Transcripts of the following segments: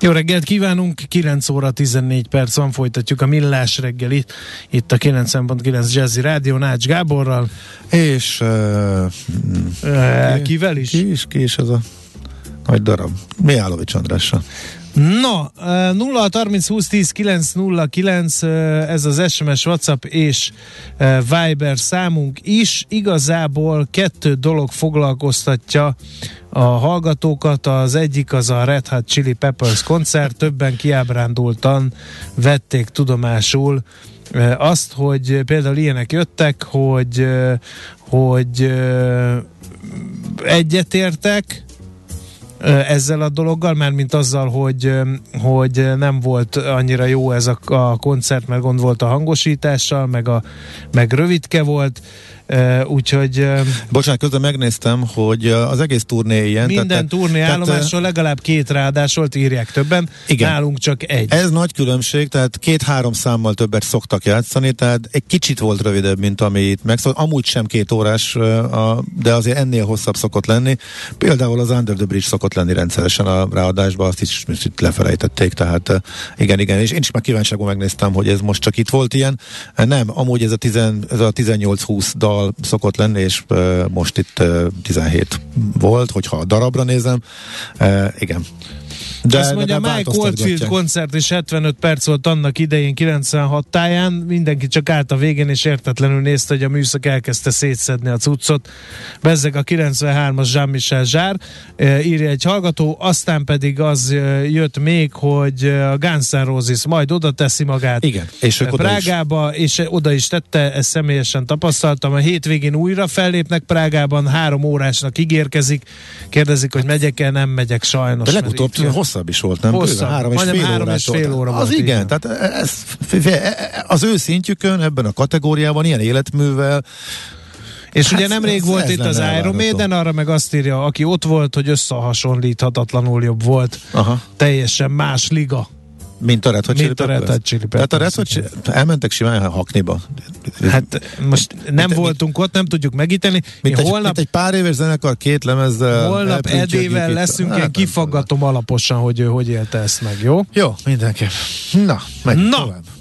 Jó reggelt kívánunk, 9 óra 14 perc van, folytatjuk a Millás reggelit, itt a 90.9 Jazzy Rádió Nács Gáborral. És uh, uh, kivel is? Ki is, ki is az a nagy darab? Miálovics Andrással. No, 0 30 20 10 909 ez az SMS, WhatsApp és Viber számunk is. Igazából kettő dolog foglalkoztatja a hallgatókat. Az egyik az a Red Hot Chili Peppers koncert. Többen kiábrándultan vették tudomásul azt, hogy például ilyenek jöttek, hogy hogy egyetértek, ezzel a dologgal, mert mint azzal, hogy, hogy nem volt annyira jó ez a, a koncert, mert gond volt a hangosítással, meg, a, meg rövidke volt, úgyhogy... Bocsánat, közben megnéztem, hogy az egész turné ilyen. Minden tehát, turné állomásról legalább két ráadásolt írják többen, igen. nálunk csak egy. Ez nagy különbség, tehát két-három számmal többet szoktak játszani, tehát egy kicsit volt rövidebb, mint amit megszokott. Amúgy sem két órás, de azért ennél hosszabb szokott lenni. Például az Under the Bridge szokott lenni rendszeresen a ráadásban, azt is itt lefelejtették, tehát igen, igen, és én is már kíváncsiagon megnéztem, hogy ez most csak itt volt ilyen. Nem, amúgy ez a, tizen, ez a 18-20 dal dal szokott lenni, és most itt uh, 17 volt, hogyha a darabra nézem. Igen. De, Azt mondja, Mike Oldfield koncert is 75 perc volt annak idején 96 táján, mindenki csak állt a végén és értetlenül nézte, hogy a műszak elkezdte szétszedni a cuccot. Bezzeg a 93-as Jean-Michel Zsár, e, írja egy hallgató, aztán pedig az e, jött még, hogy a Guns N' Roses majd oda teszi magát Igen, és ők Prágába, is. és oda is tette, ezt személyesen tapasztaltam. A hétvégén újra fellépnek Prágában, három órásnak ígérkezik, kérdezik, hogy megyek-e, nem megyek sajnos. De legutóbb hosszabb is volt, nem? Hosszabb, három és fél, három és fél óra Az volt, igen, igen, tehát ez, az ő szintjükön ebben a kategóriában ilyen életművel és hát ugye nemrég ez, volt ez itt az Iron Maiden, arra meg azt írja, aki ott volt, hogy összehasonlíthatatlanul jobb volt. Aha. Teljesen más liga. Mint a Red Hot Chili Mint a Red Hot Chili. Tehát a Red Hot Chili, elmentek simán Hakniba. Hát most nem mint, voltunk ott, nem tudjuk megíteni. Mint, egy, holnap, mint egy pár éves zenekar két lemezzel. Holnap Edével leszünk, hát, én kifaggatom alaposan, hogy ő hogy élte ezt meg, jó? Jó, mindenképp. Na, menjünk Na, tovább.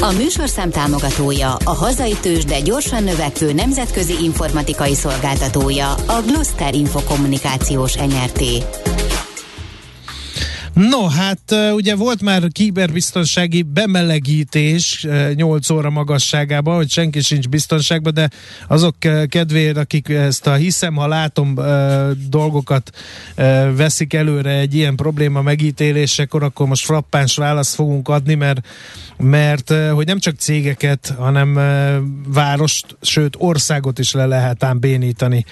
A műsorszám támogatója, a hazai tős, de gyorsan növekvő nemzetközi informatikai szolgáltatója, a Gloster Infokommunikációs NRT. No, hát ugye volt már kiberbiztonsági bemelegítés 8 óra magasságában, hogy senki sincs biztonságban, de azok kedvéért, akik ezt a hiszem, ha látom dolgokat veszik előre egy ilyen probléma megítélésekor, akkor most frappáns választ fogunk adni, mert mert hogy nem csak cégeket, hanem várost, sőt országot is le lehet ám bénítani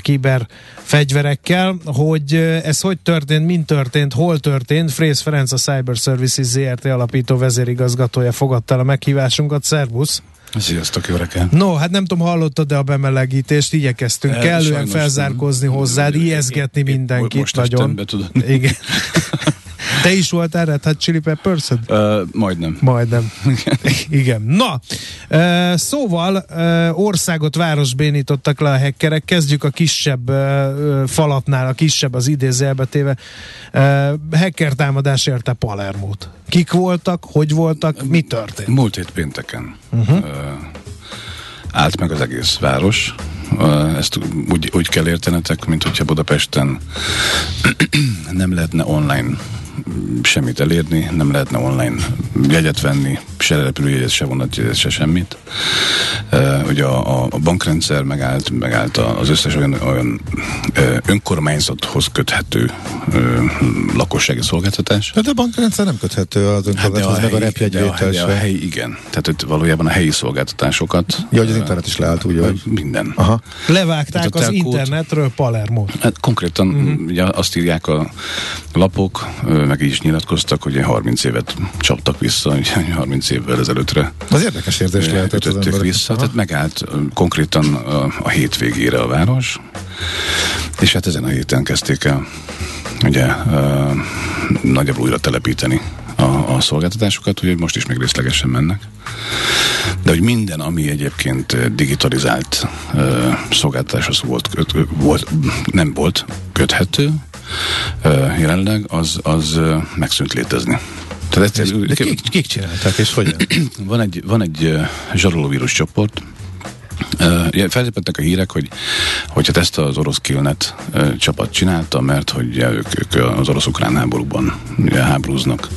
kiber fegyverekkel, hogy ez hogy történt, mint történt, hol történt. Frész Ferenc a Cyber Services ZRT alapító vezérigazgatója fogadta a meghívásunkat. Szervusz! Sziasztok, jó reggel. No, hát nem tudom, hallottad de a bemelegítést, igyekeztünk El, kellően felzárkozni hozzád, ijeszgetni mindenkit most nagyon. Be, tudod. Igen. Te is voltál Red Hot Chili peppers uh, Majdnem. Majdnem. Igen. Na, uh, szóval uh, országot város bénítottak le a hackerek. Kezdjük a kisebb uh, falatnál, a kisebb az idézelbetéve. Uh, hacker támadás érte Palermót. Kik voltak, hogy voltak, mi történt? Múlt hét pénteken. Uh-huh. Uh, állt meg az egész város. Ezt úgy, úgy kell értenetek, mint hogyha Budapesten nem lehetne online semmit elérni, nem lehetne online jegyet venni, se repülőjegyet, se vonatjegyet, se semmit. Uh, ugye a, a bankrendszer megállt, megállt az összes olyan, olyan uh, önkormányzathoz köthető uh, lakossági szolgáltatás. Hát a bankrendszer nem köthető az önkormányzathoz, hát meg a repjegyvétel se. A helyi, igen. Tehát hogy valójában a helyi szolgáltatásokat. Ja, hogy az internet is leállt, ugye? Hogy... Minden. Aha. Levágták hát az internetről Palermo. Hát konkrétan uh-huh. ugye azt írják a lapok, meg így is nyilatkoztak, hogy 30 évet csaptak vissza, 30 évvel ezelőttre. Az érdekes érzés lehetett az emberek. vissza, Aha. tehát megállt konkrétan a, a hétvégére a város, és hát ezen a héten kezdték el ugye uh, nagyjából újra telepíteni a, a szolgáltatásokat, úgyhogy most is még részlegesen mennek. De hogy minden, ami egyébként digitalizált uh, szolgáltatáshoz volt, köt, volt, nem volt köthető, jelenleg, az, az megszűnt létezni. Tehát ez, de kik, kik csinálták, és hogyan? van egy, van egy zsarolóvírus csoport, Uh, felzépettek a hírek, hogy, hogy hát ezt az orosz Killnet uh, csapat csinálta, mert hogy ja, ők, ők az orosz-ukrán háborúban ugye, háborúznak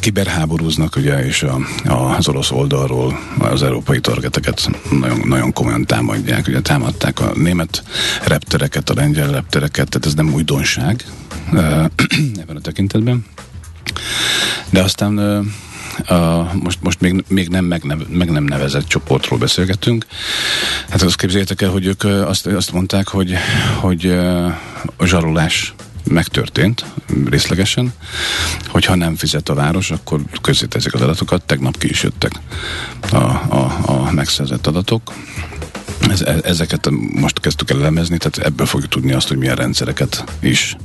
kiberháborúznak, ugye, és a, a, az orosz oldalról az európai targeteket nagyon, nagyon komolyan támadják. Ugye támadták a német reptereket, a lengyel reptereket, tehát ez nem újdonság ebben a tekintetben. De aztán Uh, most, most még, még nem meg, meg nem nevezett csoportról beszélgetünk. Hát azt képzeljétek el, hogy ők azt, azt mondták, hogy, hogy a zsarolás megtörtént részlegesen, hogyha nem fizet a város, akkor közzéteszik az adatokat, tegnap ki is jöttek a, a, a megszerzett adatok. Ez, e, ezeket most kezdtük el elemezni, tehát ebből fogjuk tudni azt, hogy milyen rendszereket is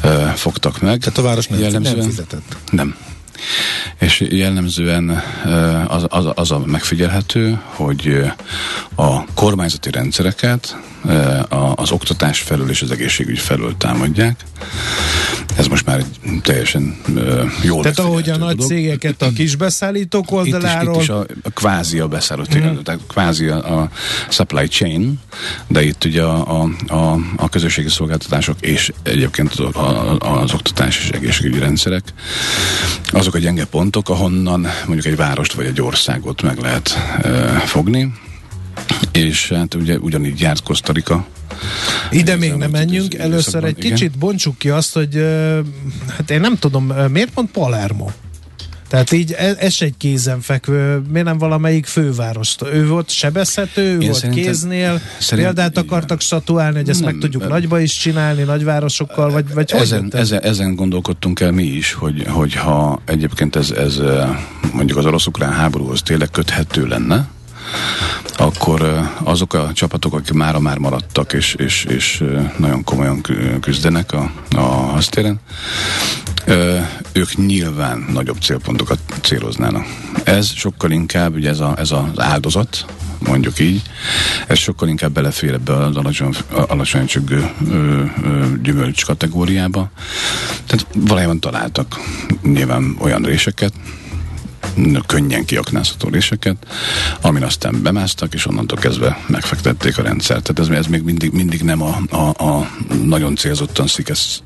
e, fogtak meg. Tehát a város nem, jellemzően, nem fizetett? Nem. És jellemzően az, az, az a megfigyelhető, hogy a kormányzati rendszereket az oktatás felől és az egészségügy felől támadják. Ez most már egy teljesen jól Tehát ahogy a nagy dolog. cégeket a kisbeszállítók oldaláról... Itt is, itt is a, a kvázi a beszállító, mm. tehát kvázi a, a supply chain, de itt ugye a, a, a, a közösségi szolgáltatások és egyébként az, az oktatás és egészségügyi rendszerek azok a gyenge pontok, ahonnan mondjuk egy várost vagy egy országot meg lehet e, fogni és hát ugye ugyanígy járt Kosztarika. Ide még nem menjünk, először egy igen. kicsit bontsuk ki azt, hogy hát én nem tudom, miért pont Palermo? Tehát így ez, ez egy kézenfekvő, miért nem valamelyik főváros? Ő volt sebezhető, ő Én volt kéznél, szerint, példát akartak statuálni, hogy ezt nem, meg tudjuk nem, nagyba is csinálni, nagyvárosokkal, vagy, vagy ezen, ezen, ezen gondolkodtunk el mi is, hogy, hogy ha egyébként ez, ez mondjuk az orosz-ukrán háborúhoz tényleg köthető lenne, akkor azok a csapatok, akik mára már maradtak, és, és, és nagyon komolyan küzdenek a, a hasztéren, ők nyilván nagyobb célpontokat céloznának. Ez sokkal inkább, ugye ez, a, ez az áldozat, mondjuk így, ez sokkal inkább belefér ebbe az alacsony, alacsony csöggő gyümölcs kategóriába. Tehát valójában találtak nyilván olyan réseket, könnyen kiaknázható réseket, amin aztán bemásztak, és onnantól kezdve megfektették a rendszert. Tehát ez, ez még mindig, mindig nem a, a, a nagyon célzottan szikesz,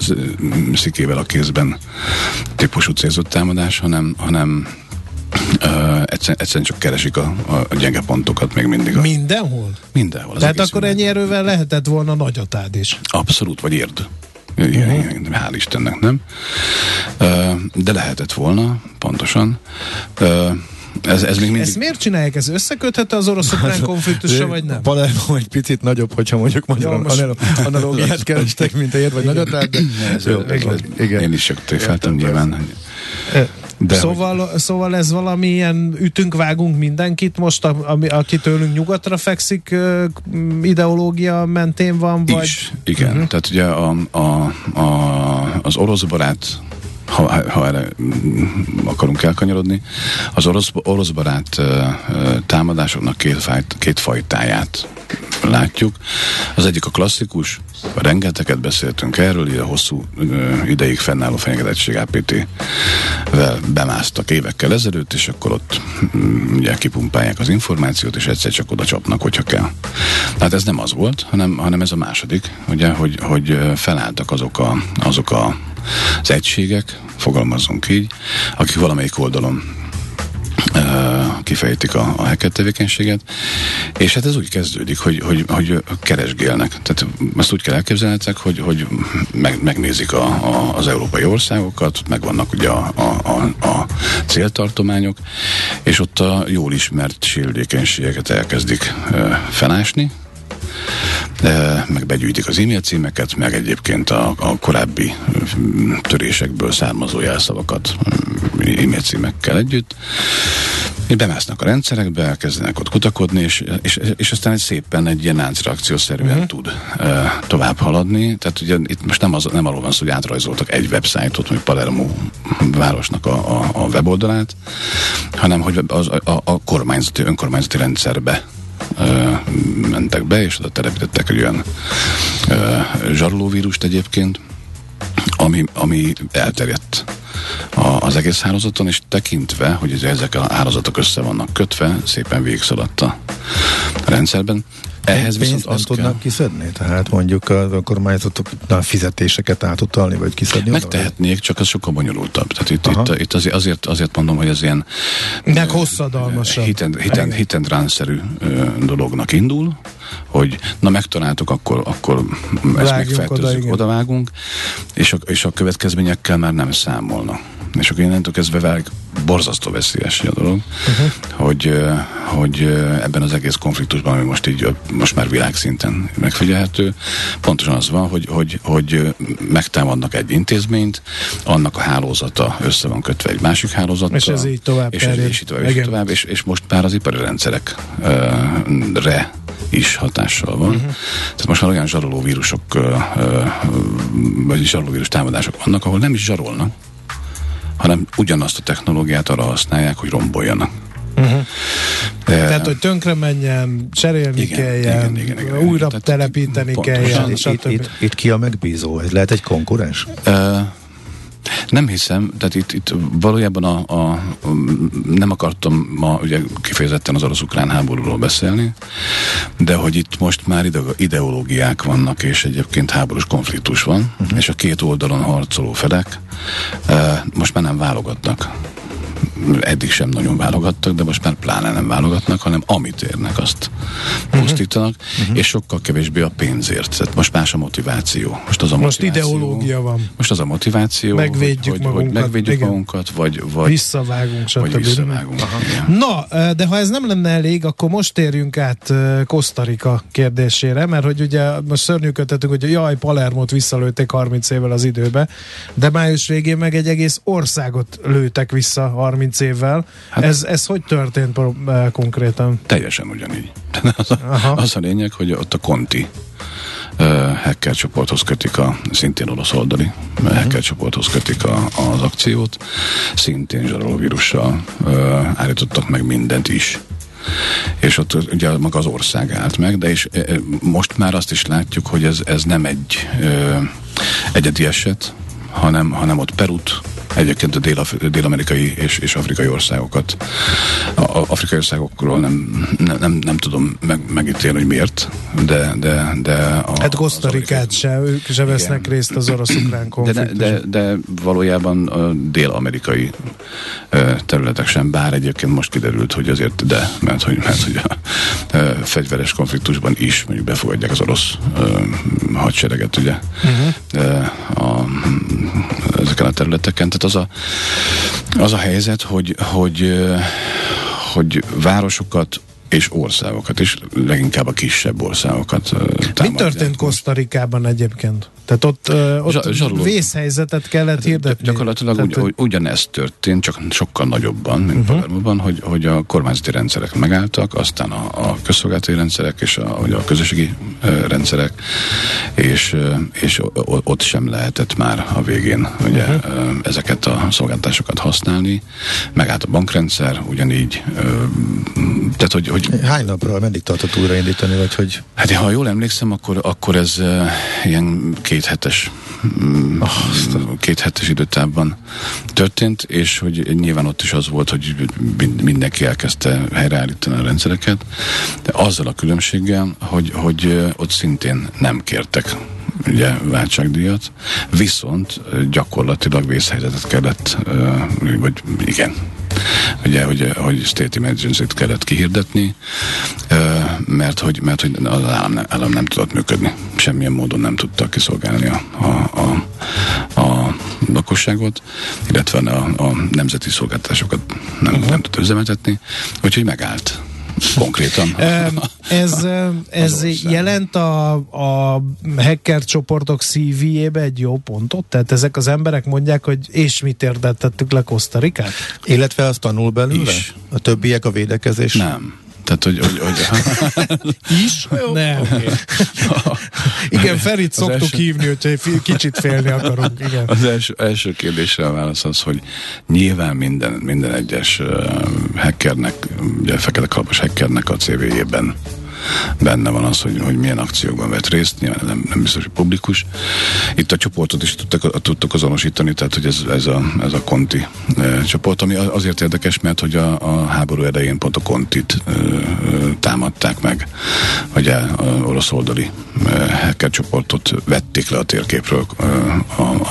szikével a kézben típusú célzott támadás, hanem, hanem Uh, egyszerűen, egyszerűen csak keresik a, a gyenge pontokat még mindig. A... Mindenhol? Mindenhol. Tehát akkor ennyi erővel lehetett volna nagyatád is. Abszolút, vagy érd. Hál' Istennek, nem? De lehetett volna, pontosan. Ez, ez még mindig... Ezt miért csinálják? Ez összeköthető az orosz-ukrán konfliktussal, vagy nem? Palermo egy picit nagyobb, hogyha mondjuk magyar most... analógiát kerestek, mint ér, vagy nagyot, de... Ez, ez, ez, igen. Én is csak tréfeltem nyilván. De szóval, hogy... szóval ez valami ilyen ütünk-vágunk mindenkit most, ami, aki tőlünk nyugatra fekszik, ideológia mentén van? Vagy? Is, igen. Uh-huh. Tehát ugye a, a, a, az orosz barát ha, ha erre mm, akarunk elkanyarodni, az orosz, orosz barát támadásoknak két, fajt, két fajtáját látjuk. Az egyik a klasszikus, rengeteget beszéltünk erről, ilyen hosszú ideig fennálló fenyegetettség APT-vel bemásztak évekkel ezelőtt, és akkor ott mm, ugye kipumpálják az információt, és egyszer csak oda csapnak, hogyha kell. Tehát ez nem az volt, hanem, hanem ez a második, ugye, hogy, hogy felálltak azok, a, azok a, az egységek, fogalmazzunk így, akik valamelyik oldalon kifejtik a, a hacker tevékenységet, és hát ez úgy kezdődik, hogy, hogy, hogy keresgélnek. Tehát ezt úgy kell elképzelnetek, hogy, hogy meg, megnézik a, a, az európai országokat, meg vannak ugye a, a, a, céltartományok, és ott a jól ismert sérülékenységeket elkezdik e, felásni, meg begyűjtik az e-mail címeket, meg egyébként a, a korábbi törésekből származó jelszavakat e-mail címekkel együtt. És bemásznak a rendszerekbe, elkezdenek ott kutakodni, és, és, és aztán egy szépen egy ilyen láncreakciószerűen uh-huh. tud uh, tovább haladni. Tehát ugye itt most nem, az, nem arról van szó, hogy átrajzoltak egy websájtot, vagy Palermo városnak a, a, a weboldalát, hanem hogy az, a, a kormányzati, önkormányzati rendszerbe mentek be, és oda telepítettek egy olyan zsarolóvírust egyébként, ami, ami elterjedt az egész hálózaton, és tekintve, hogy ezek a hálózatok össze vannak kötve, szépen végigszaladt a rendszerben, ehhez viszont nem tudnak kell... kiszedni? Tehát mondjuk a kormányzatoknál fizetéseket átutalni, vagy kiszedni? Megtehetnék, csak az sokkal bonyolultabb. Tehát itt, itt, itt azért, azért, azért mondom, hogy ez ilyen Meg hosszadalmasabb. Hit hit hit szerű dolognak indul, hogy na megtaláltuk, akkor, akkor ezt megfertőzzük, oda, odavágunk, és a, és a következményekkel már nem számolnak. És akkor innentől kezdve válik borzasztó veszélyes a dolog, uh-huh. hogy, hogy ebben az egész konfliktusban, ami most így most már világszinten megfigyelhető, pontosan az van, hogy, hogy, hogy megtámadnak egy intézményt, annak a hálózata össze van kötve egy másik hálózattal. És ez így tovább. És, ez így tovább, és, tovább és, és most már az ipari rendszerekre is hatással van. Uh-huh. Tehát most már olyan zsaroló vírusok, vagy zsaroló vírus támadások vannak, ahol nem is zsarolnak, hanem ugyanazt a technológiát arra használják, hogy romboljanak. Uh-huh. De, Tehát, hogy tönkre menjen, cserélni igen, kelljen, igen, igen, igen, újra Tehát, telepíteni kelljen. És itt, itt, itt ki a megbízó? Ez lehet egy konkurens? Uh, nem hiszem, tehát itt, itt valójában a, a, nem akartam ma ugye kifejezetten az orosz-ukrán háborúról beszélni, de hogy itt most már ideológiák vannak, és egyébként háborús konfliktus van, uh-huh. és a két oldalon harcoló felek e, most már nem válogatnak eddig sem nagyon válogattak, de most már pláne nem válogatnak, hanem amit érnek, azt uh-huh. pusztítanak, uh-huh. és sokkal kevésbé a pénzért. Tehát most más a motiváció. Most az a most motiváció, ideológia van. Most az a motiváció, megvédjük hogy, magunkat, hogy megvédjük igen. magunkat, vagy, vagy visszavágunk, stb. Vagy visszavágunk. Na, de ha ez nem lenne elég, akkor most térjünk át Kosztarika kérdésére, mert hogy ugye most szörnyűködtetünk, hogy jaj, Palermot visszalőtték 30 évvel az időbe, de május végén meg egy egész országot lőtek vissza 30 évvel. Hát, ez, ez hogy történt eh, konkrétan? Teljesen ugyanígy. Az a, az a lényeg, hogy ott a Conti uh, hacker csoporthoz kötik a, szintén orosz oldali uh-huh. hacker csoporthoz kötik a, az akciót, szintén zsarolóvírussal uh, állítottak meg mindent is és ott ugye maga az ország állt meg, de és most már azt is látjuk, hogy ez, ez nem egy ö, egyedi eset, hanem, hanem ott Perut, egyébként a dél, dél-amerikai és, és afrikai országokat. A, a afrikai országokról nem, nem, nem, nem tudom meg, megítélni, hogy miért, de, de, de a, Hát Kosztarikát se, ők se vesznek igen. részt az orosz-ukrán konfliktusban. De, de, de valójában a dél-amerikai területek sem, bár egyébként most kiderült, hogy azért de, mert hogy, mert, hogy a, fegyveres konfliktusban is mondjuk befogadják az orosz hadsereget, ugye, uh-huh. a, ezeken a területeken. Tehát az a, az a helyzet, hogy, hogy, hogy városokat és országokat, és leginkább a kisebb országokat támadják. Mi történt Kosztarikában egyébként? Tehát ott, uh, ott Zsaruló. vészhelyzetet kellett hirdetni? Gyakorlatilag Tehát, ugy, ugyanezt történt, csak sokkal nagyobban, mint uh-huh. Palermoban, hogy, hogy a kormányzati rendszerek megálltak, aztán a, a közszolgálati rendszerek és a, a közösségi rendszerek, és, és ott sem lehetett már a végén ugye, uh-huh. uh, ezeket a szolgáltatásokat használni. Megállt a bankrendszer, ugyanígy. Tehát, hogy, hogy... Hány napra meddig tartott újraindítani, vagy hogy? Hát ha jól emlékszem, akkor, akkor ez uh, ilyen két hetes oh, két hetes időtávban történt, és hogy nyilván ott is az volt, hogy mindenki elkezdte helyreállítani a rendszereket, de azzal a különbséggel, hogy, hogy ott szintén nem kértek ugye váltságdíjat, viszont gyakorlatilag vészhelyzetet kellett, vagy igen, ugye, hogy, hogy state emergency kellett kihirdetni, mert hogy, mert hogy az állam, nem, állam nem tudott működni. Semmilyen módon nem tudta kiszolgálni a, a, a, a lakosságot, illetve a, a nemzeti szolgáltatásokat nem, nem tudta üzemeltetni, úgyhogy megállt konkrétan. ez ez jelent a, a hacker csoportok CV-jébe egy jó pontot? Tehát ezek az emberek mondják, hogy és mit érdettettük le Kosztarikát? Illetve azt tanul belőle? Is. A többiek a védekezés? Nem. Tehát, hogy... hogy, hogy Is? Nem. Okay. igen, Ferit szoktuk első... hívni, hogyha kicsit félni akarunk. Igen. Az első, első kérdésre a válasz az, hogy nyilván minden, minden egyes uh, hackernek, ugye fekete kalapos hackernek a CV-jében benne van az, hogy, hogy milyen akciókban vett részt, nyilván nem, nem biztos, hogy publikus. Itt a csoportot is tudtak, tudtak azonosítani, tehát hogy ez, ez, a, ez a Conti e, csoport, ami azért érdekes, mert hogy a, a háború elején pont a Contit e, támadták meg, hogy a, a orosz oldali hacker csoportot vették le a térképről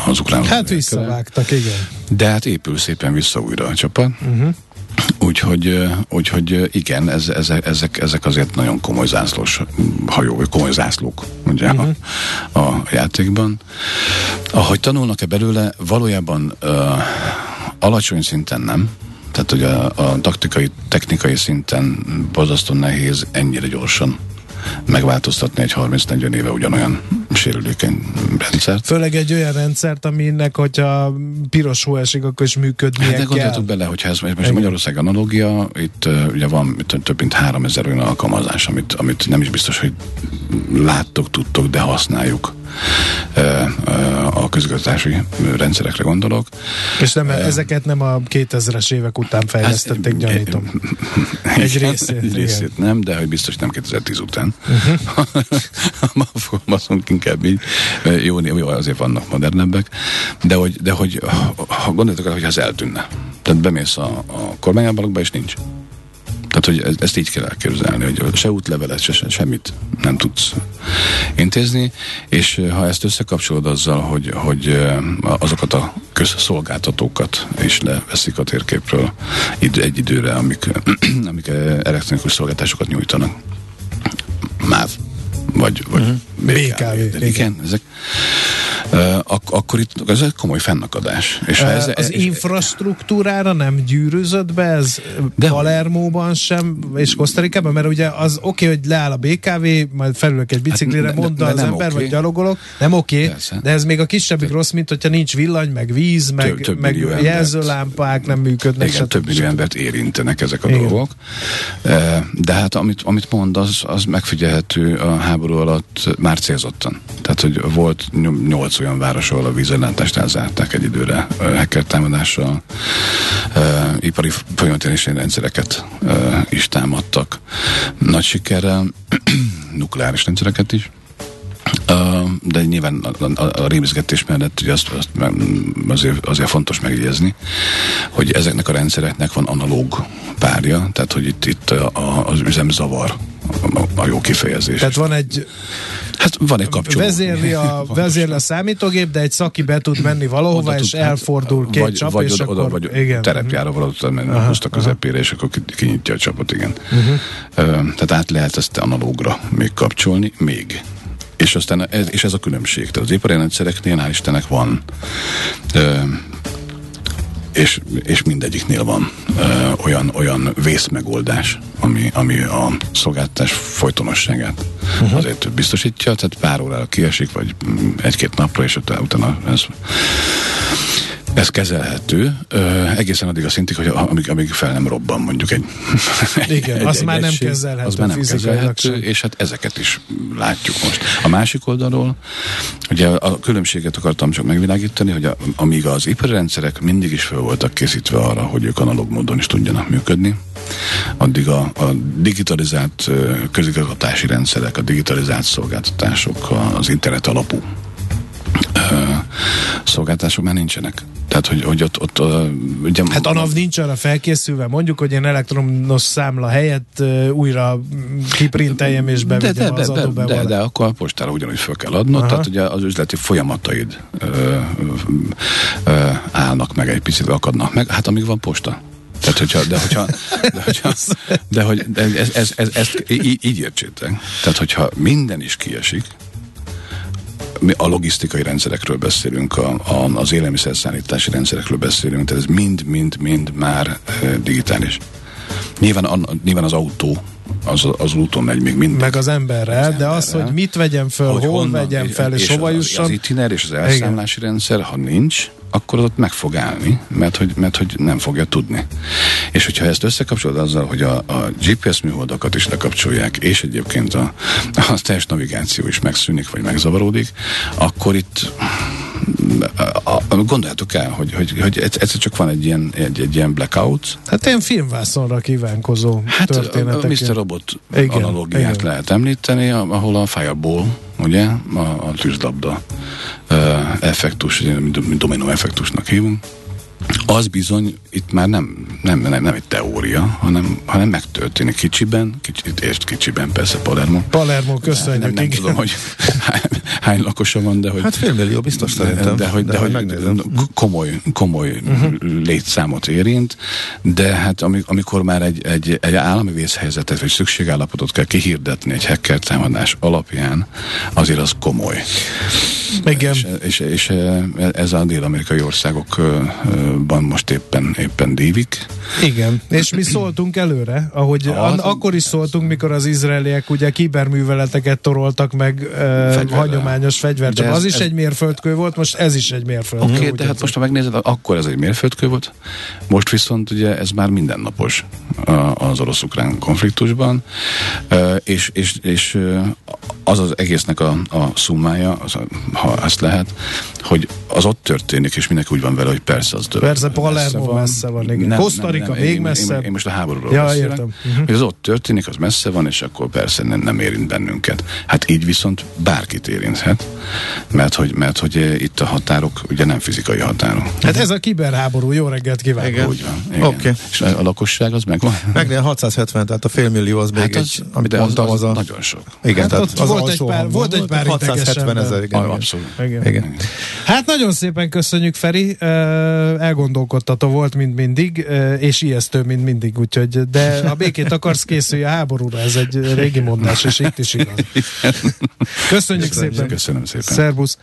az ukrán. Hát visszavágtak, igen. De hát épül szépen vissza újra a csapat. Uh-huh. Úgyhogy, úgyhogy igen, ez, ezek, ezek, ezek azért nagyon komoly zászlós hajó, vagy komoly zászlók ugye, uh-huh. a, a játékban. Ahogy tanulnak-e belőle, valójában uh, alacsony szinten nem, tehát hogy a, a taktikai, technikai szinten borzasztó nehéz ennyire gyorsan megváltoztatni egy 30-40 éve ugyanolyan sérülékeny rendszert. Főleg egy olyan rendszert, aminek, hogyha piros hó esik, akkor is működnie hát, de gondoljatok bele, hogyha ez most Magyarország analógia, itt uh, ugye van több mint 3000 olyan alkalmazás, amit, amit nem is biztos, hogy láttok, tudtok, de használjuk a közigazgatási rendszerekre gondolok. És nem, ezeket nem a 2000-es évek után fejlesztették, hát, gyanítom. Egy részét. Egy részét nem, de hogy biztos nem 2010 után. Uh-huh. Fogalmazunk inkább így. Jó, jó, azért vannak modernebbek, de hogy, de hogy ha gondoltok el, hogy ez eltűnne. Tehát bemész a, a kormányábalokba, és nincs. Tehát, hogy ezt így kell elképzelni, hogy se útlevelet, se, semmit nem tudsz intézni, és ha ezt összekapcsolod azzal, hogy, hogy azokat a közszolgáltatókat is leveszik a térképről egy időre, amik, amik elektronikus szolgáltásokat nyújtanak. MÁV, vagy, vagy uh-huh. BKV. BKV. Igen, ezek ak- akkor itt ez egy komoly fennakadás. És ha ez, az ez, infrastruktúrára nem gyűrűzött be ez de Palermóban sem, és Kosztarikában? Mert ugye az oké, okay, hogy leáll a BKV, majd felülök egy biciklire, hát, mondta az ember, okay. vagy gyalogolok, nem oké, okay, de ez még a kisebbik de, rossz, mint hogyha nincs villany, meg víz, meg, több, több meg jelzőlámpák nem működnek. Igen, több millió embert érintenek ezek a Igen. dolgok. De hát amit, amit mond, az, az megfigyelhető a háború alatt már célzottan. Tehát, hogy volt nyolc olyan város, ahol a vízellátást elzárták egy időre hacker támadással. Uh, ipari folyamatérési rendszereket uh, is támadtak. Nagy sikerrel, nukleáris rendszereket is. Uh, de nyilván a, a, a rémizgetés mellett ugye azt, azt azért, azért fontos megjegyezni, hogy ezeknek a rendszereknek van analóg párja, tehát hogy itt, itt a, az üzemzavar a, a jó kifejezés. Tehát van egy Hát van egy kapcsoló. Vezérli a, vezérli a számítógép, de egy szaki be tud menni valahova, és tud, elfordul két vagy, csap, vagy és oda, akkor... Vagy igen. terepjára valahol menni a puszta közepére, és akkor kinyitja a csapot, igen. Uh-huh. Tehát át lehet ezt analógra még kapcsolni, még és aztán ez, és ez a különbség. Tehát az ipari rendszereknél hál' Istennek van ö, és, és mindegyiknél van ö, olyan, olyan vészmegoldás, ami, ami a szolgáltatás folytonosságát uh-huh. azért biztosítja, tehát pár órára kiesik, vagy egy-két napra, és utána ez ez kezelhető, ö, egészen addig a szintig, hogy amíg, amíg fel nem robban mondjuk egy Igen, egy, az egy már nem kezelhető az már nem kezelhető, és hát ezeket is látjuk most. A másik oldalról, ugye a különbséget akartam csak megvilágítani, hogy a, amíg az ipari rendszerek mindig is fel voltak készítve arra, hogy ők analóg módon is tudjanak működni, addig a, a digitalizált közigazgatási rendszerek, a digitalizált szolgáltatások, az internet alapú szolgáltások már nincsenek. Tehát, hogy, hogy ott, ott ugye... Hát a NAV nincs arra felkészülve, mondjuk, hogy én elektronos számla helyett újra kiprinteljem és bevigyem de, de, az de, de, de, de, akkor a postára ugyanúgy fel kell adnod, Aha. tehát ugye az üzleti folyamataid ö, ö, állnak meg egy picit, akadnak meg, hát amíg van posta. Tehát, hogyha, de hogyha, de hogyha, de hogy, de ez, ez, ez, ezt így, így értsétek. Tehát, hogyha minden is kiesik, mi a logisztikai rendszerekről beszélünk, a, a, az élelmiszerszállítási rendszerekről beszélünk, tehát ez mind-mind-mind már digitális. Nyilván, a, nyilván az autó az, az úton megy még mindig. Meg az emberrel, az de emberrel, az, hogy mit vegyem föl, hol honnan, vegyem fel, és, és hova jusson. Az, az itiner és az elszámlási Igen. rendszer, ha nincs, akkor ott meg fog állni, mert hogy, mert hogy nem fogja tudni. És hogyha ezt összekapcsolod azzal, hogy a, a GPS műholdakat is lekapcsolják, és egyébként a, a teljes navigáció is megszűnik, vagy megzavaródik, akkor itt gondoljátok el, hogy, hogy, hogy egyszer csak van egy ilyen, egy, egy ilyen blackout. Hát ilyen filmvászonra kívánkozó hát történetek. Mr. Robot igen, analógiát igen. lehet említeni, ahol a Fireball, ugye, a, a tűzlabda effektus, mint dominó effektusnak hívunk, az bizony itt már nem, nem, nem, nem egy teória, hanem, hanem megtörténik kicsiben, kicsit, és kicsiben persze Palermo. Palermo, köszönjük. Nem, nem tudom, hogy hány, hány lakosa van, de hogy... Hát félmillió biztos szerintem. De, hogy, de, de, hogy, hogy komoly, komoly uh-huh. létszámot érint, de hát amikor már egy, egy, egy állami vészhelyzetet, vagy szükségállapotot kell kihirdetni egy hacker támadás alapján, azért az komoly. Igen. És, és, és ez a dél-amerikai országokban most éppen, éppen dívik. Igen, és mi szóltunk előre, ahogy az, akkor is szóltunk, mikor az izraeliek ugye kiberműveleteket toroltak meg uh, hagyományos fegyver, csak az is ez... egy mérföldkő volt, most ez is egy mérföldkő. Oké, okay, de hát most ha megnézed, akkor ez egy mérföldkő volt, most viszont ugye ez már mindennapos az orosz-ukrán konfliktusban, és, és, és az az egésznek a, a szummája, az a, ha ezt lehet, hogy az ott történik, és mindenki úgy van vele, hogy persze az dölt. Persze, Palermo messze van, messze van igen. Nem, Costa Rica nem, nem, még messze. Én, én, most a háborúról ja, beszélek, értem. Uh-huh. hogy az ott történik, az messze van, és akkor persze nem, nem érint bennünket. Hát így viszont bárkit érinthet, mert hogy, mert hogy eh, itt a határok ugye nem fizikai határok. Hát ez a kiberháború, jó reggelt kívánok. Igen. Úgy van. Oké. Okay. És a, a lakosság az megvan? Meg 670, tehát a félmillió az még hát az, egy, amit mondtam, az, az, a... Nagyon sok. Igen, hát tehát az volt, egy pár, volt egy pár 670 ezer, igen. Abszolút. Igen. igen. Hát nagyon szépen köszönjük, Feri. Elgondolkodtató volt, mint mindig, és ijesztő, mint mindig, úgyhogy, de a békét akarsz készülni a háborúra, ez egy régi mondás, és itt is igaz. Köszönjük, Köszönjük szépen. Köszönöm szépen. Szervusz.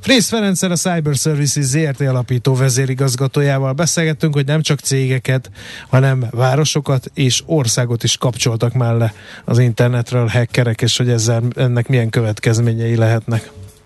Frész Ferencsel a Cyber Services ZRT alapító vezérigazgatójával beszélgettünk, hogy nem csak cégeket, hanem városokat és országot is kapcsoltak le az internetről hackerek, és hogy ezzel ennek milyen következményei lehetnek.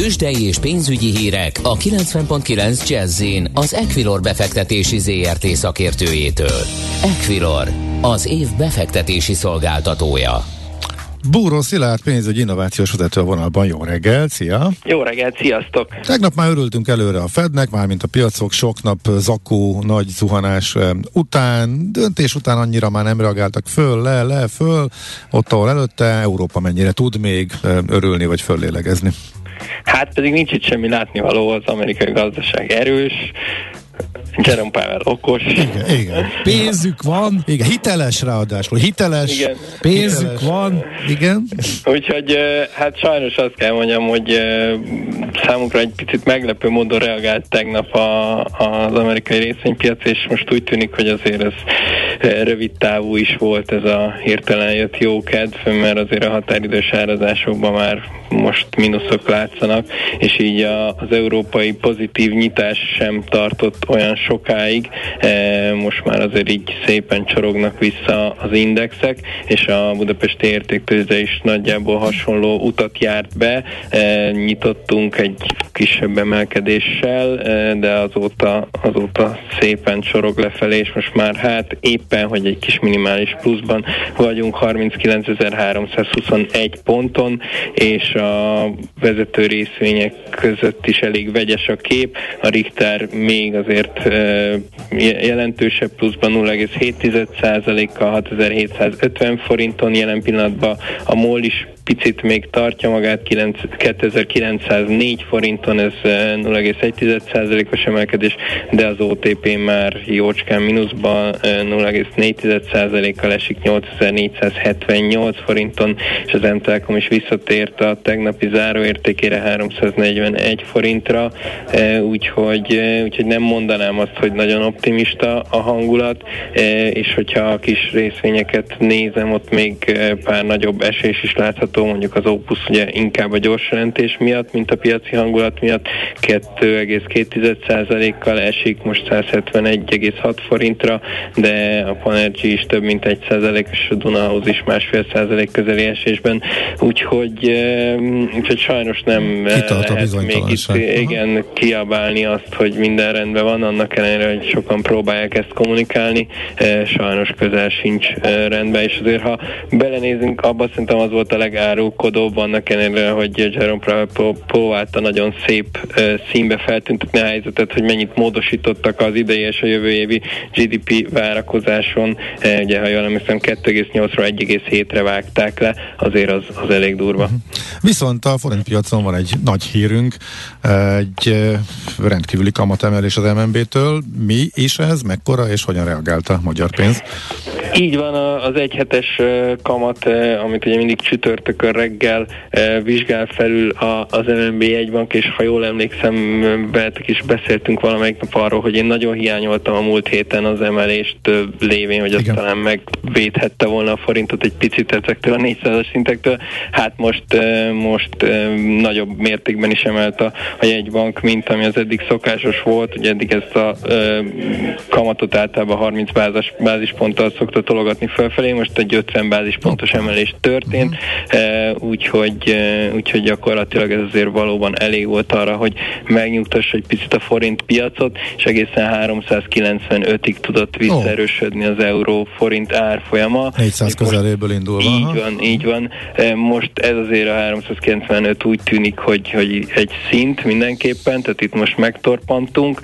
Tőzsdei és pénzügyi hírek a 90.9 jazz az Equilor befektetési ZRT szakértőjétől. Equilor, az év befektetési szolgáltatója. Búró Szilárd pénzügyi innovációs vezető a vonalban. Jó reggel, szia! Jó reggelt, sziasztok! Tegnap már örültünk előre a Fednek, mármint a piacok sok nap zakó, nagy zuhanás után, döntés után annyira már nem reagáltak föl, le, le, föl, ott ahol előtte Európa mennyire tud még örülni vagy föllélegezni? Hát pedig nincs itt semmi látnivaló, az amerikai gazdaság erős, Jerome Powell okos. Igen, igen. Pénzük van. Igen, hiteles ráadásul, hiteles. Igen. Pénzük hiteles. van. Igen. Úgyhogy hát sajnos azt kell mondjam, hogy számukra egy picit meglepő módon reagált tegnap a, az amerikai részvénypiac, és most úgy tűnik, hogy azért ez rövid távú is volt ez a hirtelen jött jó kedv, mert azért a határidős árazásokban már most mínuszok látszanak, és így a, az európai pozitív nyitás sem tartott olyan sokáig. E, most már azért így szépen csorognak vissza az indexek, és a budapesti értéktőzde is nagyjából hasonló utat járt be. E, nyitottunk egy kisebb emelkedéssel, e, de azóta, azóta szépen csorog lefelé, és most már hát éppen, hogy egy kis minimális pluszban vagyunk 39.321 ponton, és a vezető részvények között is elég vegyes a kép. A Richter még azért jelentősebb pluszban 0,7%-kal 6750 forinton jelen pillanatban. A MOL is picit még tartja magát, 9, 2904 forinton, ez 0,1%-os emelkedés, de az OTP már jócskán mínuszban 0,4%-kal esik 8478 forinton, és az MTelkom is visszatért a tegnapi záróértékére 341 forintra, úgyhogy, úgyhogy nem mondanám azt, hogy nagyon optimista a hangulat, és hogyha a kis részvényeket nézem, ott még pár nagyobb esés is látható, mondjuk az Opus ugye inkább a gyors jelentés miatt, mint a piaci hangulat miatt. 2,2%-kal esik, most 171,6 forintra, de a Panergy is több mint 1 és a Dunahoz is másfél százalék közeli esésben, úgyhogy, úgyhogy sajnos nem Kitart a lehet még itt igen, kiabálni azt, hogy minden rendben van, annak ellenére, hogy sokan próbálják ezt kommunikálni, sajnos közel sincs rendben, és azért ha belenézünk, abban szerintem az volt a legárulkodóbb, annak ellenére, hogy Jerome próbálta nagyon szép színbe feltüntetni a helyzetet, hogy mennyit módosítottak az idei és a jövő évi GDP várakozáson, ugye ha jól emlékszem 2,8-ról 1,7-re vágták le, azért az, az elég durva. Mhm. Viszont a forintpiacon van egy nagy hírünk, egy rendkívüli kamatemelés az MNB-től. Mi is ez, mekkora és hogyan reagálta a magyar pénz? Így van, az egyhetes kamat, amit ugye mindig csütörtökön reggel vizsgál felül az MNB jegybank, és ha jól emlékszem, veletek is beszéltünk valamelyik nap arról, hogy én nagyon hiányoltam a múlt héten az emelést lévén, hogy azt talán megvédhette volna a forintot egy picit ezektől a 400-as szintektől. Hát most, most nagyobb mértékben is emelt a, a jegybank, mint ami az eddig szokásos volt. Ugye eddig ezt a kamatot általában 30 bázis, bázisponttal szokta tologatni felfelé, most egy 50 bázispontos emelés történt, úgyhogy, úgyhogy gyakorlatilag ez azért valóban elég volt arra, hogy megnyugtassa egy picit a forint piacot, és egészen 395-ig tudott visszaerősödni az euró forint árfolyama. 400 közeléből indulva. Így van, így van. Most ez azért a 395 úgy tűnik, hogy, hogy egy szint mindenképpen, tehát itt most megtorpantunk.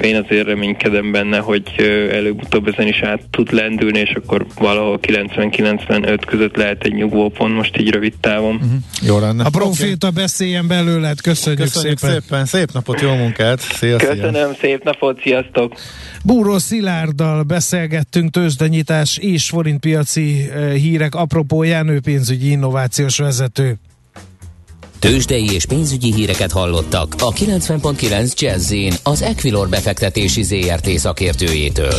Én azért reménykedem benne, hogy előbb-utóbb ezen is át tud lendülni, és akkor valahol 90-95 között lehet egy nyugvópont most így rövid távon. Uh-huh. Jó lenne. A proféta okay. beszéljen belőled, köszönjük, köszönjük szépen. szépen. Szép napot, jó munkát. Szia, Köszönöm, szia. szép napot, sziasztok. Búró Szilárddal beszélgettünk tőzsdenyítás és forintpiaci hírek apropóján, ő pénzügyi innovációs vezető. Tőzsdei és pénzügyi híreket hallottak a 90.9 jazz az Equilor befektetési ZRT szakértőjétől.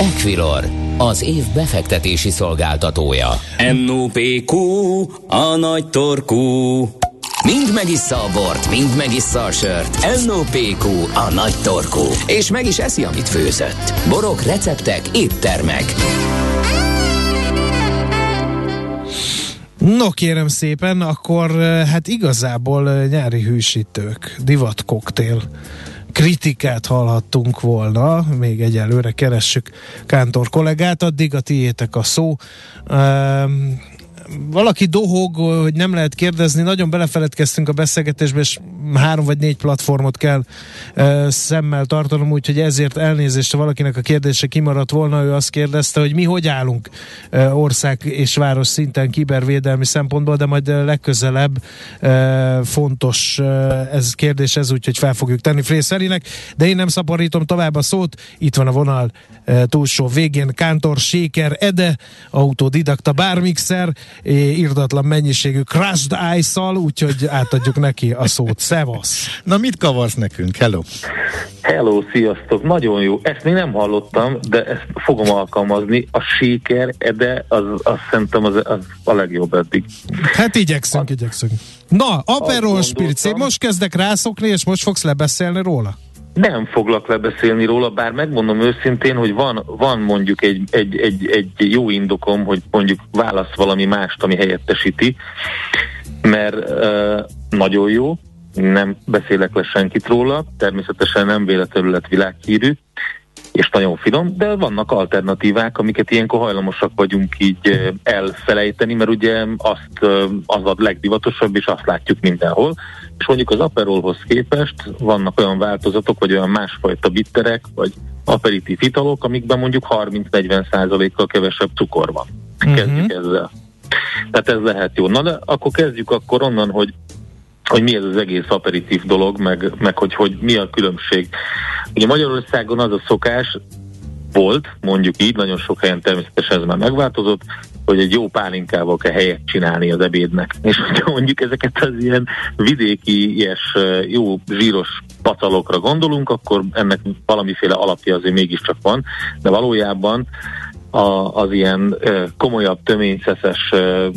Equilor, az év befektetési szolgáltatója. NOPQ, a nagy torkú. Mind megissza a bort, mind megissza a sört. NOPQ, a nagy torkú. És meg is eszi, amit főzött. Borok, receptek, éttermek. No kérem szépen, akkor hát igazából nyári hűsítők, divat koktél kritikát hallhattunk volna, még egyelőre keressük Kántor kollégát, addig a tiétek a szó. Um, valaki dohog, hogy nem lehet kérdezni, nagyon belefeledkeztünk a beszélgetésbe, és három vagy négy platformot kell uh, szemmel tartanom, úgyhogy ezért elnézést, ha valakinek a kérdése kimaradt volna, ő azt kérdezte, hogy mi hogy állunk uh, ország és város szinten kibervédelmi szempontból, de majd legközelebb uh, fontos uh, ez kérdés, ez úgyhogy fel fogjuk tenni Frészerinek, de én nem szaporítom tovább a szót, itt van a vonal uh, túlsó végén Kántor Séker Ede, autodidakta bármixer, írdatlan mennyiségű crushed ice-szal, úgyhogy átadjuk neki a szót. Szevasz! Na mit kavarsz nekünk? Hello! Hello, sziasztok! Nagyon jó. Ezt még nem hallottam, de ezt fogom alkalmazni. A séker, de az, az szerintem az, az a legjobb eddig. Hát igyekszünk, a... igyekszünk. Na, Aperol Spritz, most kezdek rászokni, és most fogsz lebeszélni róla? Nem foglak lebeszélni róla, bár megmondom őszintén, hogy van, van mondjuk egy, egy, egy, egy jó indokom, hogy mondjuk válasz valami mást, ami helyettesíti, mert uh, nagyon jó, nem beszélek le senkit róla, természetesen nem véletlenül lett világhírű, és nagyon finom, de vannak alternatívák, amiket ilyenkor hajlamosak vagyunk így elfelejteni, mert ugye azt az a legdivatosabb, és azt látjuk mindenhol. És mondjuk az Aperolhoz képest vannak olyan változatok, vagy olyan másfajta bitterek, vagy aperitív italok, amikben mondjuk 30-40 kal kevesebb cukor van. Uh-huh. Kezdjük ezzel. Tehát ez lehet jó. Na de akkor kezdjük akkor onnan, hogy hogy mi ez az egész aperitív dolog, meg, meg hogy, hogy mi a különbség. Ugye Magyarországon az a szokás, volt, mondjuk így, nagyon sok helyen természetesen ez már megváltozott, hogy egy jó pálinkával kell helyet csinálni az ebédnek. És hogyha mondjuk ezeket az ilyen vidéki, ilyes, jó zsíros pacalokra gondolunk, akkor ennek valamiféle alapja azért mégiscsak van, de valójában a, az ilyen ö, komolyabb, töményszeszes ö,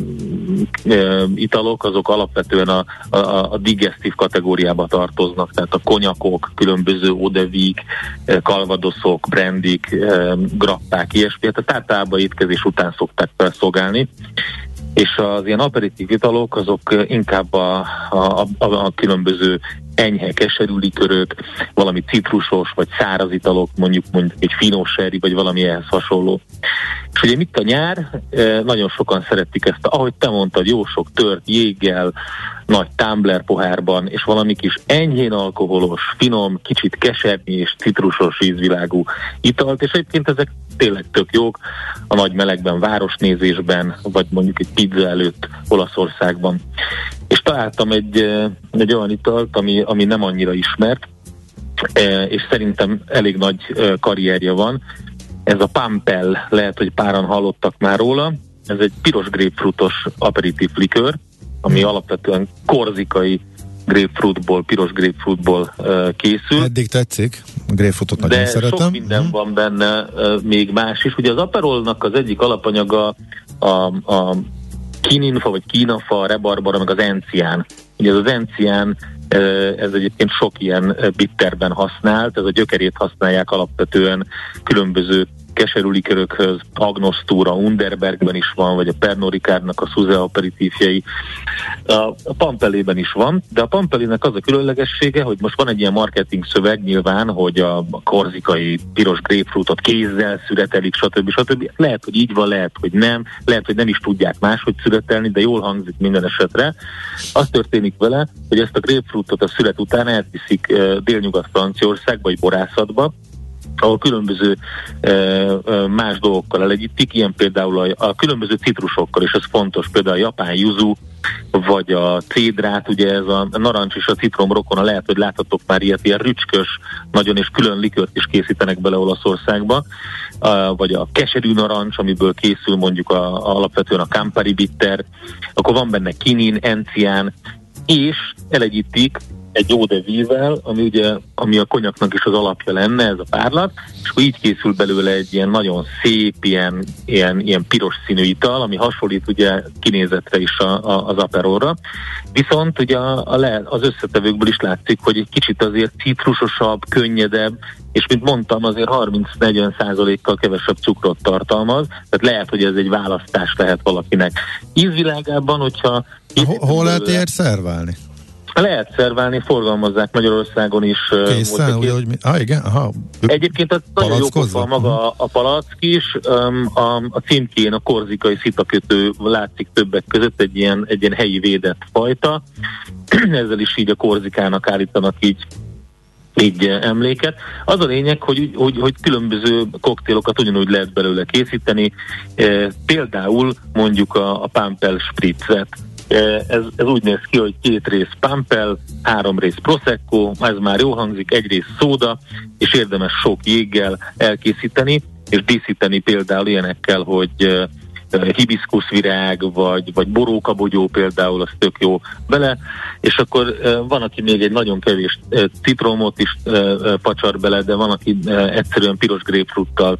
ö, italok, azok alapvetően a, a, a digestív kategóriába tartoznak, tehát a konyakok, különböző odevik, kalvadoszok, brandik, ö, grappák, ilyesmi, tehát általában étkezés után szokták felszolgálni, és az ilyen aperitív italok azok inkább a, a, a, a különböző enyhe keserű likörök, valami citrusos vagy száraz italok, mondjuk mondjuk egy finos seri, vagy valami ehhez hasonló. És ugye mit a nyár? Nagyon sokan szeretik ezt, ahogy te mondtad, jó sok tört jéggel, nagy tumbler pohárban, és valami kis enyhén alkoholos, finom, kicsit keserny és citrusos ízvilágú italt, és egyébként ezek tényleg tök jók a nagy melegben, városnézésben, vagy mondjuk egy pizza előtt Olaszországban. És találtam egy, egy olyan italt, ami, ami nem annyira ismert, és szerintem elég nagy karrierje van. Ez a Pampel, lehet, hogy páran hallottak már róla. Ez egy piros grapefruitos aperitív likör, ami hmm. alapvetően korzikai grapefruitból, piros grapefruitból uh, készül. Eddig tetszik, a grapefruitot nagyon De szeretem. sok minden hmm. van benne, uh, még más is. Ugye az Aperolnak az egyik alapanyaga a, a kininfa, vagy kínafa, rebarbara, meg az encián. Ugye ez az encián ez egyébként sok ilyen bitterben használt, ez a gyökerét használják alapvetően különböző keserű likörökhöz, Agnostura, Underbergben is van, vagy a Pernod Ricardnak a Suze aperitívjei. A, Pampelében is van, de a Pampelének az a különlegessége, hogy most van egy ilyen marketing szöveg nyilván, hogy a korzikai piros grapefruitot kézzel szüretelik, stb. stb. Lehet, hogy így van, lehet, hogy nem, lehet, hogy nem is tudják máshogy szüretelni, de jól hangzik minden esetre. Az történik vele, hogy ezt a grapefruitot a szület után elviszik délnyugat-Franciaországba, vagy borászatba, ahol különböző e, e, más dolgokkal elegyítik, ilyen például a, a különböző citrusokkal, és ez fontos, például a japán yuzu, vagy a cédrát, ugye ez a narancs és a citrom rokona, lehet, hogy láthatok már ilyet, ilyen rücskös, nagyon és külön likört is készítenek bele Olaszországba, vagy a keserű narancs, amiből készül mondjuk a, a, alapvetően a Campari bitter, akkor van benne kinin, encián, és elegyítik egy jó de vízzel, ami ugye, ami a konyaknak is az alapja lenne, ez a párlat, és akkor így készül belőle egy ilyen nagyon szép, ilyen, ilyen, ilyen piros színű ital, ami hasonlít ugye kinézetre is a, a, az aperolra. Viszont ugye a, a le, az összetevőkből is látszik, hogy egy kicsit azért citrusosabb, könnyedebb, és mint mondtam, azért 30-40 százalékkal kevesebb cukrot tartalmaz, tehát lehet, hogy ez egy választás lehet valakinek. Ízvilágában, hogyha... Hol lehet ilyet szerválni? Lehet szerválni, forgalmazzák Magyarországon is. Készen, ugye, hogy mi? Ah, igen, aha. Egyébként a nagyon jó pofa maga a palack is. A, a címkén a korzikai szitakötő látszik többek között egy ilyen, egy ilyen helyi védett fajta. Ezzel is így a korzikának állítanak így így emléket. Az a lényeg, hogy, hogy, hogy különböző koktélokat ugyanúgy lehet belőle készíteni, e, például mondjuk a, a Pampel Spritzet, ez, ez úgy néz ki, hogy két rész Pampel, három rész Prosecco, ez már jó hangzik, egy rész szóda, és érdemes sok jéggel elkészíteni, és díszíteni például ilyenekkel, hogy hibiszkuszvirág, vagy, vagy borókabogyó például, az tök jó bele, és akkor van, aki még egy nagyon kevés citromot is pacsar bele, de van, aki egyszerűen piros grapefruttal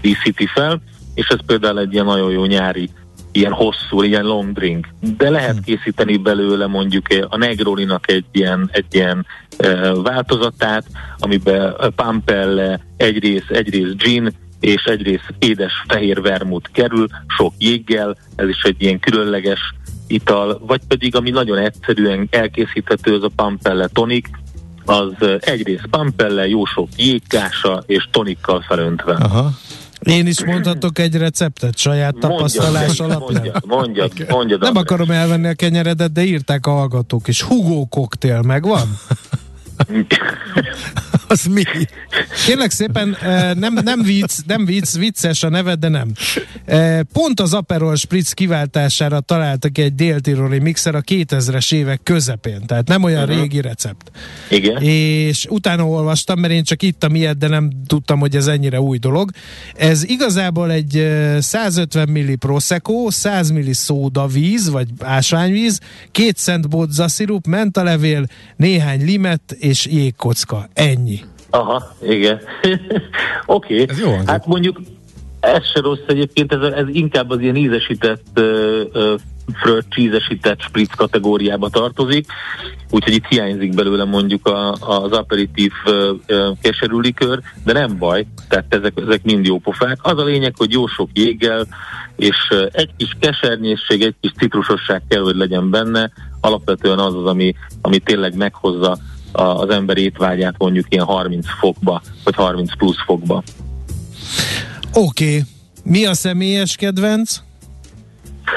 díszíti fel, és ez például egy ilyen nagyon jó nyári ilyen hosszú, ilyen long drink. De lehet hmm. készíteni belőle mondjuk a Negroninak egy ilyen, egy ilyen uh, változatát, amiben pampelle, egy rész, egy rész gin, és egy rész édes fehér vermut kerül, sok jéggel, ez is egy ilyen különleges ital, vagy pedig ami nagyon egyszerűen elkészíthető, az a pampelle tonik, az egy rész pampelle, jó sok jégkása és tonikkal felöntve. Aha. Én is mondhatok egy receptet saját tapasztalás mondjad, alapján. Mondjad, mondjad, mondjad Nem akarom elvenni a kenyeredet, de írták a hallgatók is. Hugo koktél megvan? az mi? Kérlek szépen, eh, nem, nem, vicc, nem vicc, vicces a neved, de nem. Eh, pont az Aperol Spritz kiváltására találtak egy déltiroli mixer a 2000-es évek közepén, tehát nem olyan uh-huh. régi recept. Igen. És utána olvastam, mert én csak ittam ilyet, de nem tudtam, hogy ez ennyire új dolog. Ez igazából egy 150 eh, milli Prosecco, 100 milli szóda víz, vagy ásványvíz, két cent bodza szirup, mentalevél, néhány limet és jégkocka. Ennyi. Aha, igen. Oké, okay. hát mondjuk ez se rossz egyébként, ez, ez inkább az ilyen ízesített fröccs, csízesített spritz kategóriába tartozik, úgyhogy itt hiányzik belőle mondjuk a, az aperitív keserű likör, de nem baj, tehát ezek, ezek mind jó pofák. Az a lényeg, hogy jó sok jéggel, és egy kis kesernyészség, egy kis citrusosság kell, hogy legyen benne, alapvetően az az, ami, ami tényleg meghozza az ember étvágyát mondjuk ilyen 30 fokba, vagy 30 plusz fokba. Oké. Okay. Mi a személyes kedvenc?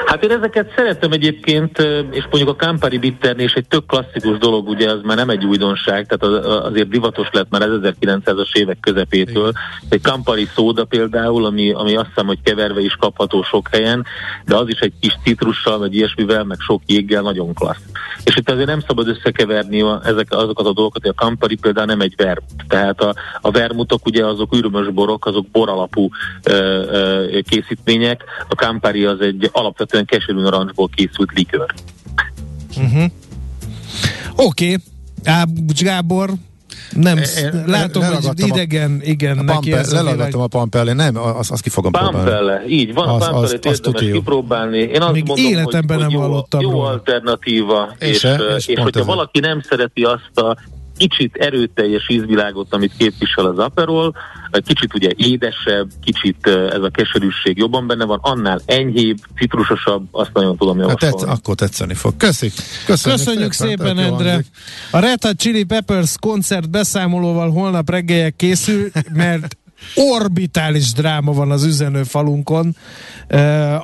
Hát én ezeket szeretem egyébként, és mondjuk a Campari Bitternés egy tök klasszikus dolog, ugye az már nem egy újdonság, tehát az, azért divatos lett már 1900-as évek közepétől. Egy Campari szóda például, ami, ami azt hiszem, hogy keverve is kapható sok helyen, de az is egy kis citrussal, vagy ilyesmivel, meg sok jéggel nagyon klassz. És itt azért nem szabad összekeverni a, ezek, azokat a dolgokat, hogy a Campari például nem egy vermut. Tehát a, a vermutok ugye azok ürömös borok, azok boralapú ö, ö, készítmények, a Campari az egy alapvetően keserű narancsból készült likör. Uh-huh. Oké, okay. Gábor, nem, én, látom, hogy idegen, a, igen, a neki ez Lelagadtam a pampelle, nem, azt, azt ki fogom pampelle, próbálni. így van, az, a pampellét az, érdemes az kipróbálni. Én azt Még mondom, életemben hogy, nem hogy jó, jó alternatíva, és, és, és, és hogyha valaki nem szereti azt a kicsit erőteljes ízvilágot, amit képvisel az Aperol, kicsit ugye édesebb, kicsit ez a keserűség jobban benne van, annál enyhébb, citrusosabb, azt nagyon tudom hát javasolni. Hát tetsz, akkor tetszeni fog. Köszik. Köszönjük, Köszönjük szépen, szépen Endre. A Red Hot Chili Peppers koncert beszámolóval holnap reggelje készül, mert orbitális dráma van az üzenő falunkon.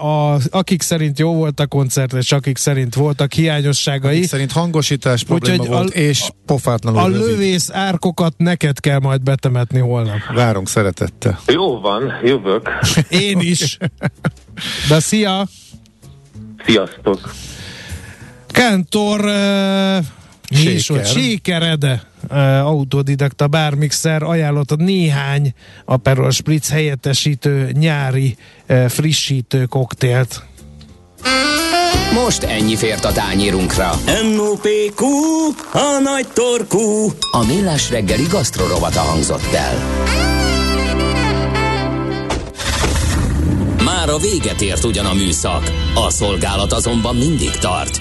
A, akik szerint jó volt a koncert, és akik szerint voltak hiányosságai. Akik szerint hangosítás probléma Úgyhogy volt, a, és pofátlanul A lövész árkokat neked kell majd betemetni holnap. Várunk szeretettel. Jó van, jövök. Én is. De szia! Sziasztok! Kentor uh, Séker. Sékerede autodidakta bármixer ajánlott néhány Aperol Spritz helyettesítő nyári uh, frissítő koktélt. Most ennyi fért a tányírunkra. M.O.P.Q. A nagy torkú. A millás reggeli gasztrorovata hangzott el. Már a véget ért ugyan a műszak, a szolgálat azonban mindig tart,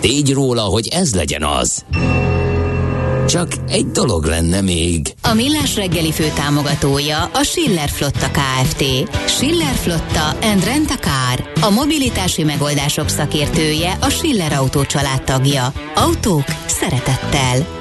tégy róla, hogy ez legyen az. Csak egy dolog lenne még. A Millás reggeli fő támogatója a Schiller Flotta KFT. Schiller Flotta and Rent a Car. A mobilitási megoldások szakértője a Schiller Autó tagja. Autók szeretettel.